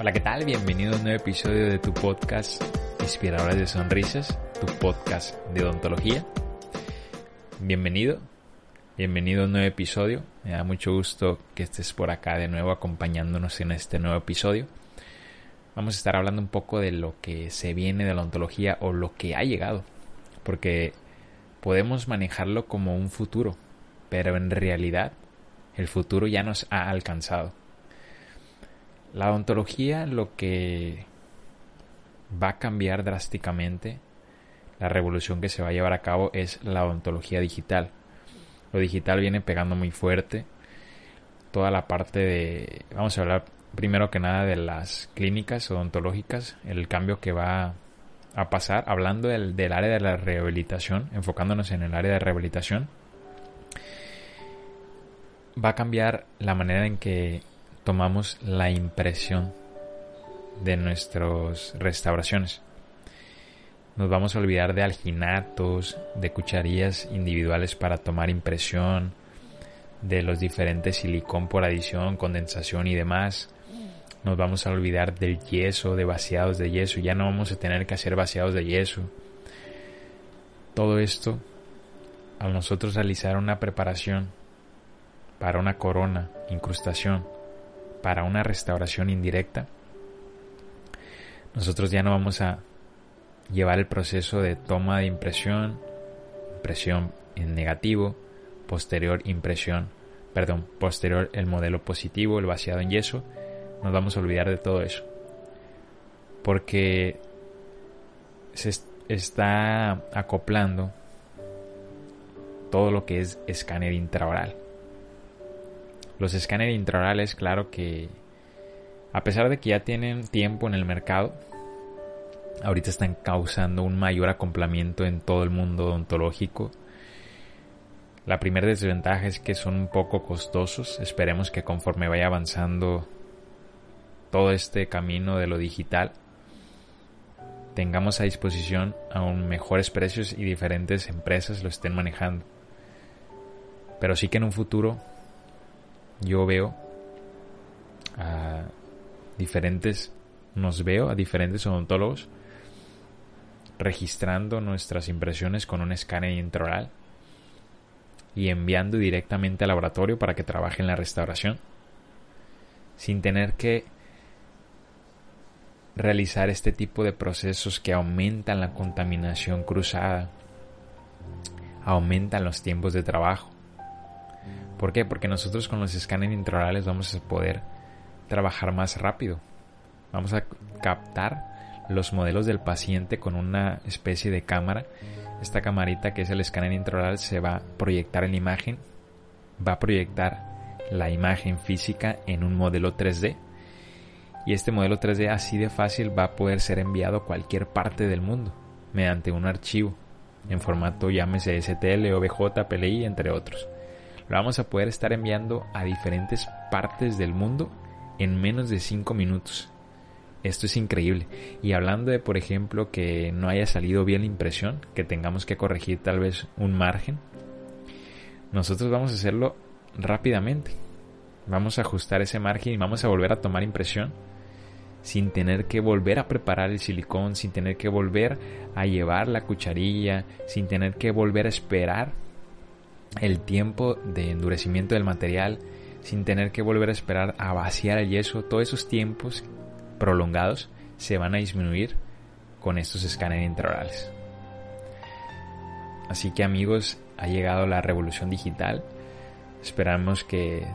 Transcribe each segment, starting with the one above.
Hola, ¿qué tal? Bienvenido a un nuevo episodio de tu podcast Inspiradores de Sonrisas, tu podcast de odontología. Bienvenido, bienvenido a un nuevo episodio. Me da mucho gusto que estés por acá de nuevo acompañándonos en este nuevo episodio. Vamos a estar hablando un poco de lo que se viene de la odontología o lo que ha llegado, porque podemos manejarlo como un futuro, pero en realidad el futuro ya nos ha alcanzado. La odontología lo que va a cambiar drásticamente, la revolución que se va a llevar a cabo es la odontología digital. Lo digital viene pegando muy fuerte. Toda la parte de... Vamos a hablar primero que nada de las clínicas odontológicas, el cambio que va a pasar, hablando del, del área de la rehabilitación, enfocándonos en el área de rehabilitación. Va a cambiar la manera en que tomamos la impresión de nuestras restauraciones. Nos vamos a olvidar de alginatos, de cucharillas individuales para tomar impresión, de los diferentes silicón por adición, condensación y demás. Nos vamos a olvidar del yeso, de vaciados de yeso. Ya no vamos a tener que hacer vaciados de yeso. Todo esto, al nosotros realizar una preparación para una corona, incrustación, para una restauración indirecta, nosotros ya no vamos a llevar el proceso de toma de impresión, impresión en negativo, posterior impresión, perdón, posterior el modelo positivo, el vaciado en yeso, nos vamos a olvidar de todo eso. Porque se está acoplando todo lo que es escáner intraoral. Los escáneres intraorales, claro que a pesar de que ya tienen tiempo en el mercado, ahorita están causando un mayor acoplamiento en todo el mundo odontológico. La primera desventaja es que son un poco costosos. Esperemos que conforme vaya avanzando todo este camino de lo digital, tengamos a disposición aún mejores precios y diferentes empresas lo estén manejando. Pero sí que en un futuro yo veo a diferentes, nos veo a diferentes odontólogos registrando nuestras impresiones con un escáner intraoral y enviando directamente al laboratorio para que trabaje en la restauración sin tener que realizar este tipo de procesos que aumentan la contaminación cruzada, aumentan los tiempos de trabajo ¿Por qué? Porque nosotros con los escáneres intraorales vamos a poder trabajar más rápido. Vamos a captar los modelos del paciente con una especie de cámara. Esta camarita que es el escáner intraoral se va a proyectar en la imagen, va a proyectar la imagen física en un modelo 3D. Y este modelo 3D así de fácil va a poder ser enviado a cualquier parte del mundo mediante un archivo en formato llámese STL, OBJ, PLI, entre otros lo vamos a poder estar enviando a diferentes partes del mundo en menos de 5 minutos. Esto es increíble. Y hablando de, por ejemplo, que no haya salido bien la impresión, que tengamos que corregir tal vez un margen, nosotros vamos a hacerlo rápidamente. Vamos a ajustar ese margen y vamos a volver a tomar impresión sin tener que volver a preparar el silicón, sin tener que volver a llevar la cucharilla, sin tener que volver a esperar el tiempo de endurecimiento del material sin tener que volver a esperar a vaciar el yeso, todos esos tiempos prolongados se van a disminuir con estos escáneres intraorales. Así que amigos, ha llegado la revolución digital. Esperamos que,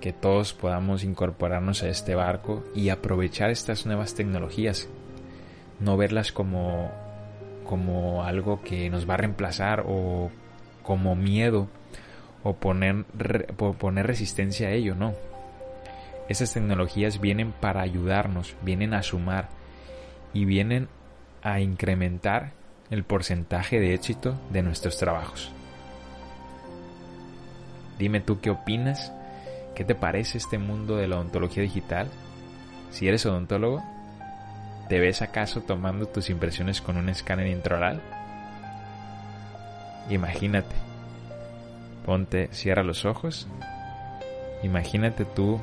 que todos podamos incorporarnos a este barco y aprovechar estas nuevas tecnologías. No verlas como, como algo que nos va a reemplazar o como miedo o poner, poner resistencia a ello, no. Esas tecnologías vienen para ayudarnos, vienen a sumar y vienen a incrementar el porcentaje de éxito de nuestros trabajos. Dime tú qué opinas, qué te parece este mundo de la odontología digital. Si eres odontólogo, ¿te ves acaso tomando tus impresiones con un escáner intraoral? Imagínate. Ponte, cierra los ojos. Imagínate tú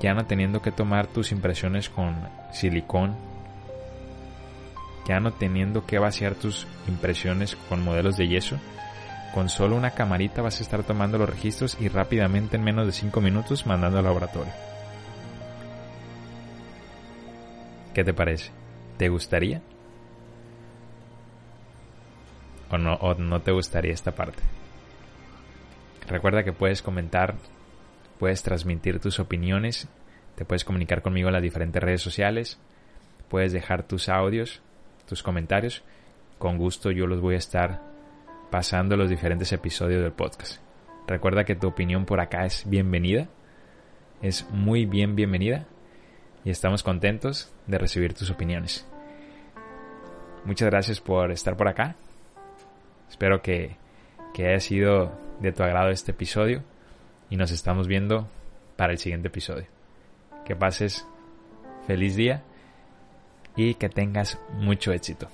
ya no teniendo que tomar tus impresiones con silicón, ya no teniendo que vaciar tus impresiones con modelos de yeso, con solo una camarita vas a estar tomando los registros y rápidamente en menos de 5 minutos mandando al laboratorio. ¿Qué te parece? ¿Te gustaría? ¿O no, o no te gustaría esta parte? Recuerda que puedes comentar, puedes transmitir tus opiniones, te puedes comunicar conmigo en las diferentes redes sociales, puedes dejar tus audios, tus comentarios. Con gusto yo los voy a estar pasando los diferentes episodios del podcast. Recuerda que tu opinión por acá es bienvenida, es muy bien bienvenida y estamos contentos de recibir tus opiniones. Muchas gracias por estar por acá. Espero que, que haya sido de tu agrado este episodio y nos estamos viendo para el siguiente episodio. Que pases feliz día y que tengas mucho éxito.